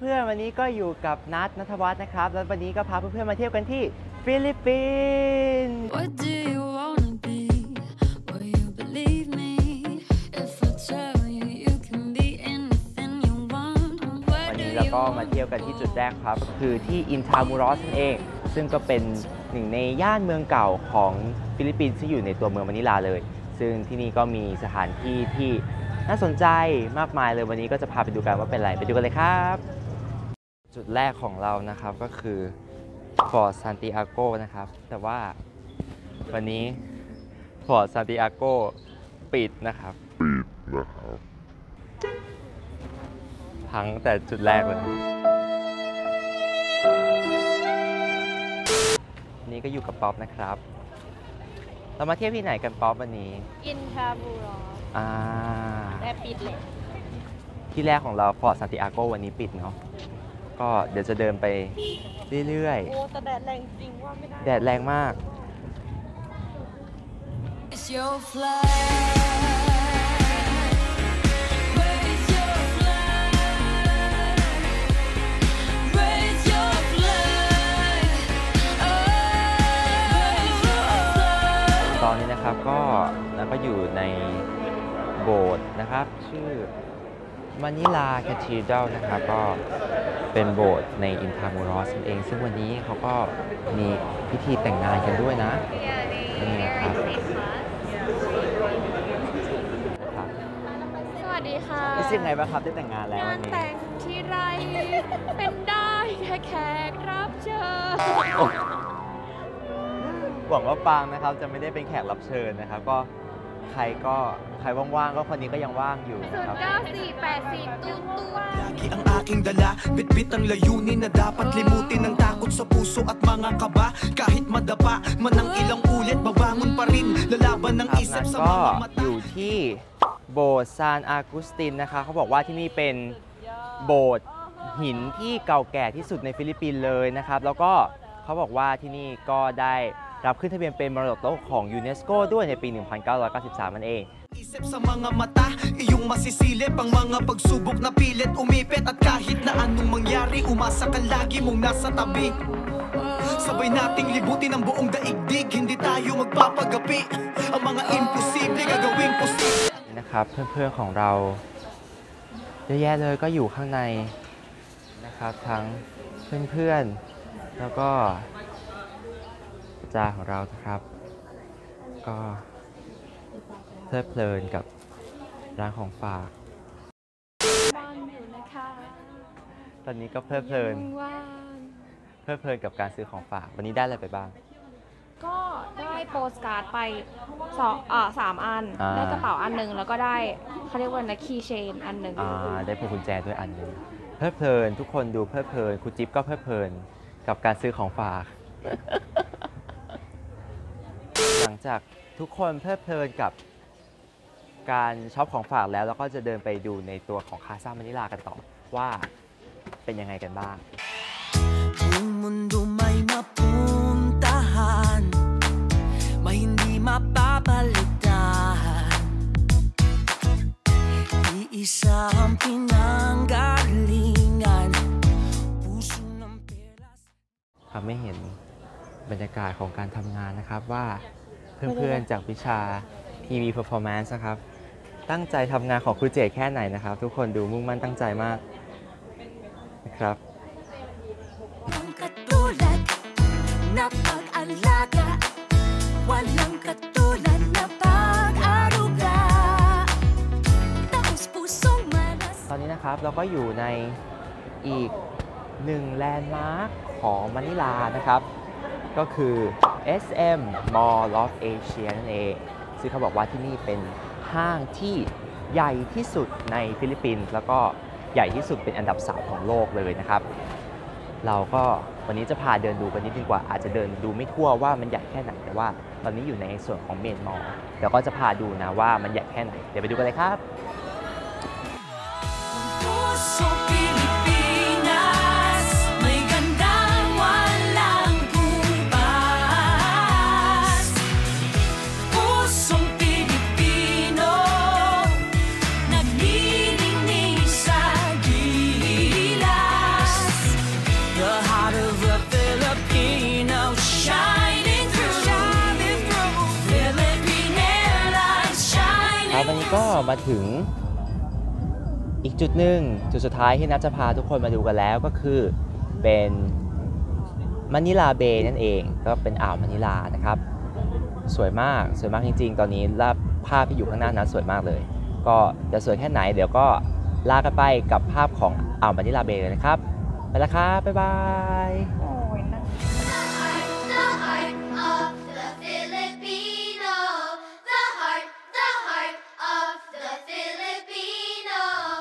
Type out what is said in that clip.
เพื่อนๆวันนี้ก็อยู่กับนัทนัทวัฒน์นะครับ แล้ววันนี้ก็พาเพื่อนๆมาเที่ยวกันที่ฟิลิปปินส์ What do you wanna be? Will you believe me? If I tell you you can be anything you want, where do you want? วันนี้เราก็มา เที่ยวกันที่จุดแรกครับก็คือที่อินทรามูรอสนั่นเอง ซึ่งก็เป็นหนึ่งในย่านเมืองเก่าของฟิลิปปินส์ที่อยู่ในตัวเมืองมะนิลาเลย ซึ่งที่นี่ก็มีสถานที่ที่น่าสนใจมากมายเลยวันนี้ก็จะพาไปดูกันว่าเป็นอะไรไปดูกันเลยครับ จุดแรกของเรานะครับก็คือฟอร์ตซานติอาโกนะครับ แต่ว่าวันนี้ฟอร์ตซานติอาโกปิดนะครับพังแต่จุดแรกเลย นี่ก็อยู่กับป๊อปนะครับ เรามาเที่ยวที่ไหนกันป๊อปวันนี้ อินทาบูรอสอ่าแต่ปิดเลยที่แรกของเราฟอร์ดซานติอาโกวันนี้ปิดเนาะ ก็เดี๋ยวจะเดินไปเรื่อยโอ้แต่แดดแรงจริงว่าไม่ได้ ๆ แดดแรงมาก It's your flight. Raise your flag. Raise your flag. Oh, raise your flag. ตอนนี้นะครับก็แล้วก็อยู่ในโบสถ์นะครับ ชื่อ มานิลาแคทีด r ลนะครับก็เป็นโบสถ์ในอินทามูรอสเอง ซึ่งวันนี้เขาก็มีพิธีแต่งงานกันด้วยนะนี่นะครับนะครับ สวัสดีค่ะรู้สึกไงบ้างครับได้แต่งงานแล้วงาวันนนี้ แต่งที่ไร เป็นได้แค่แขกรับเชิญหวังว่าปางนะครับจะไม่ได้เป็นแขกรับเชิญนะครับ ก็ ใครก็ใครว่างๆก็คนนี้ก็ยังว่างอยู่ศูนะนครับ ย์เก้าสี่แปดสี่ตุ้ตัว Lagi ang aking dala Bitbit ang layunin na dapat limutin Ang takot sa puso at mga kaba Kahit madapa man ang ilang ulit Babangon pa rin Lalaban ng ครับ isip นั้น sa ก็ mga mata อยู่ที่โบสถ์ซานอากุสตินนะคะ เขาบอกว่าที่นี่เป็นโบสถ์หินที่เก่าแก่ที่สุดในฟิลิปปินส์เลยนะครับ แล้วก็เขาบอกว่าที่นี่ก็ได้ รับขึ้นทะเบียนเป็นมรดกโลกของยูเนสโกด้วยในปี 1993 นั่นเอง Isip sa mga mata Iyong masisilip ang mga pagsubok na pilit Umipit at kahit na anong mangyari Umasa ka lagi mong nasa tabi Sabay nating libutin ang buong daigdig Hindi tayo magpapagapi Ang mga imposible gagawin posible นี่นะครับเพื่อนๆของเราเยอะแยะเลยก็อยู่ข้างในนะครับทั้งเพื่อนๆ แล้วก็อา จารย์ของเรานะครับ ก็เพลิดเพลินกับร้านของฝากว่างอยู่นะคะตอนนี้ก็เพลิดเพลิน ว่างเพลิดเพลินกับการซื้อของฝาก วันนี้ได้อะไรไปบ้าง ก็ได้โปสการ์ดไปสองอ่าสามอัน อ่า ได้กระเป๋าอันหนึ่งแล้วก็ได้เขาเรียกว่านะ keychain อันหนึ่งอ่าได้พวงกุญแจด้วยอันหนึงเพลิดเพลินทุกคนดูเพลิดเพลินครูจิ๊บก็เพลิดเพลินกับการซื้อของฝากหลัง จากทุกคนเพลิดเพลินกับการช็อปของฝากแล้วเราก็จะเดินไปดูในตัวของคาซามานิลากันต่อว่าเป็นยังไงกันบ้าง mundo may mapuntahan May hindi mapapalitan Iisa ang pinanggalingan Puso ng perlas ทำให้เห็นบรรยากาศของการทำงานนะครับว่า เพื่อนๆ จากวิชา TV performance นะครับ ตั้งใจทำงานของครูเจตแค่ไหนนะครับ ทุกคนดูมุ่งมั่นตั้งใจมากนะครับ Walang katulad na pag-alaga Walang katulad na pag-aruga Taos pusong malas ตอนนี้นะครับเราก็อยู่ในอีกหนึ่งแลนด์มาร์คของมะนิลานะครับ ก็คือ SM Mall of Asia นั่นเอง ซึ่งเขาบอกว่าที่นี่เป็นห้างที่ใหญ่ที่สุดในฟิลิปปินส์แล้วก็ใหญ่ที่สุดเป็นอันดับ 3 ของโลกเลยนะครับ เราก็วันนี้จะพาเดินดูกันนิดนึงกว่าอาจจะเดินดูไม่ทั่วว่ามันใหญ่แค่ไหนแต่ว่าตอนนี้อยู่ในส่วนของ main mall เดี๋ยวก็จะพาดูนะว่ามันใหญ่แค่ไหน เดี๋ยวไปดูกันเลยครับ ก็มาถึงอีกจุดหนึ่งจุดสุดท้ายที่นัทจะพาทุกคนมาดูกันแล้วก็คือเป็นมะนิลาเบย์นั่นเองก็เป็นอ่าวมะนิลานะครับ สวยมากสวยมากจริง ๆ ตอนนี้ลาภาพที่อยู่ข้างหน้านั้นสวยมากเลย ก็จะสวยแค่ไหนเดี๋ยวก็ลากันไปกับภาพของอ่าวมะนิลาเบย์เลยนะครับไปแล้วครับบ๊ายบาย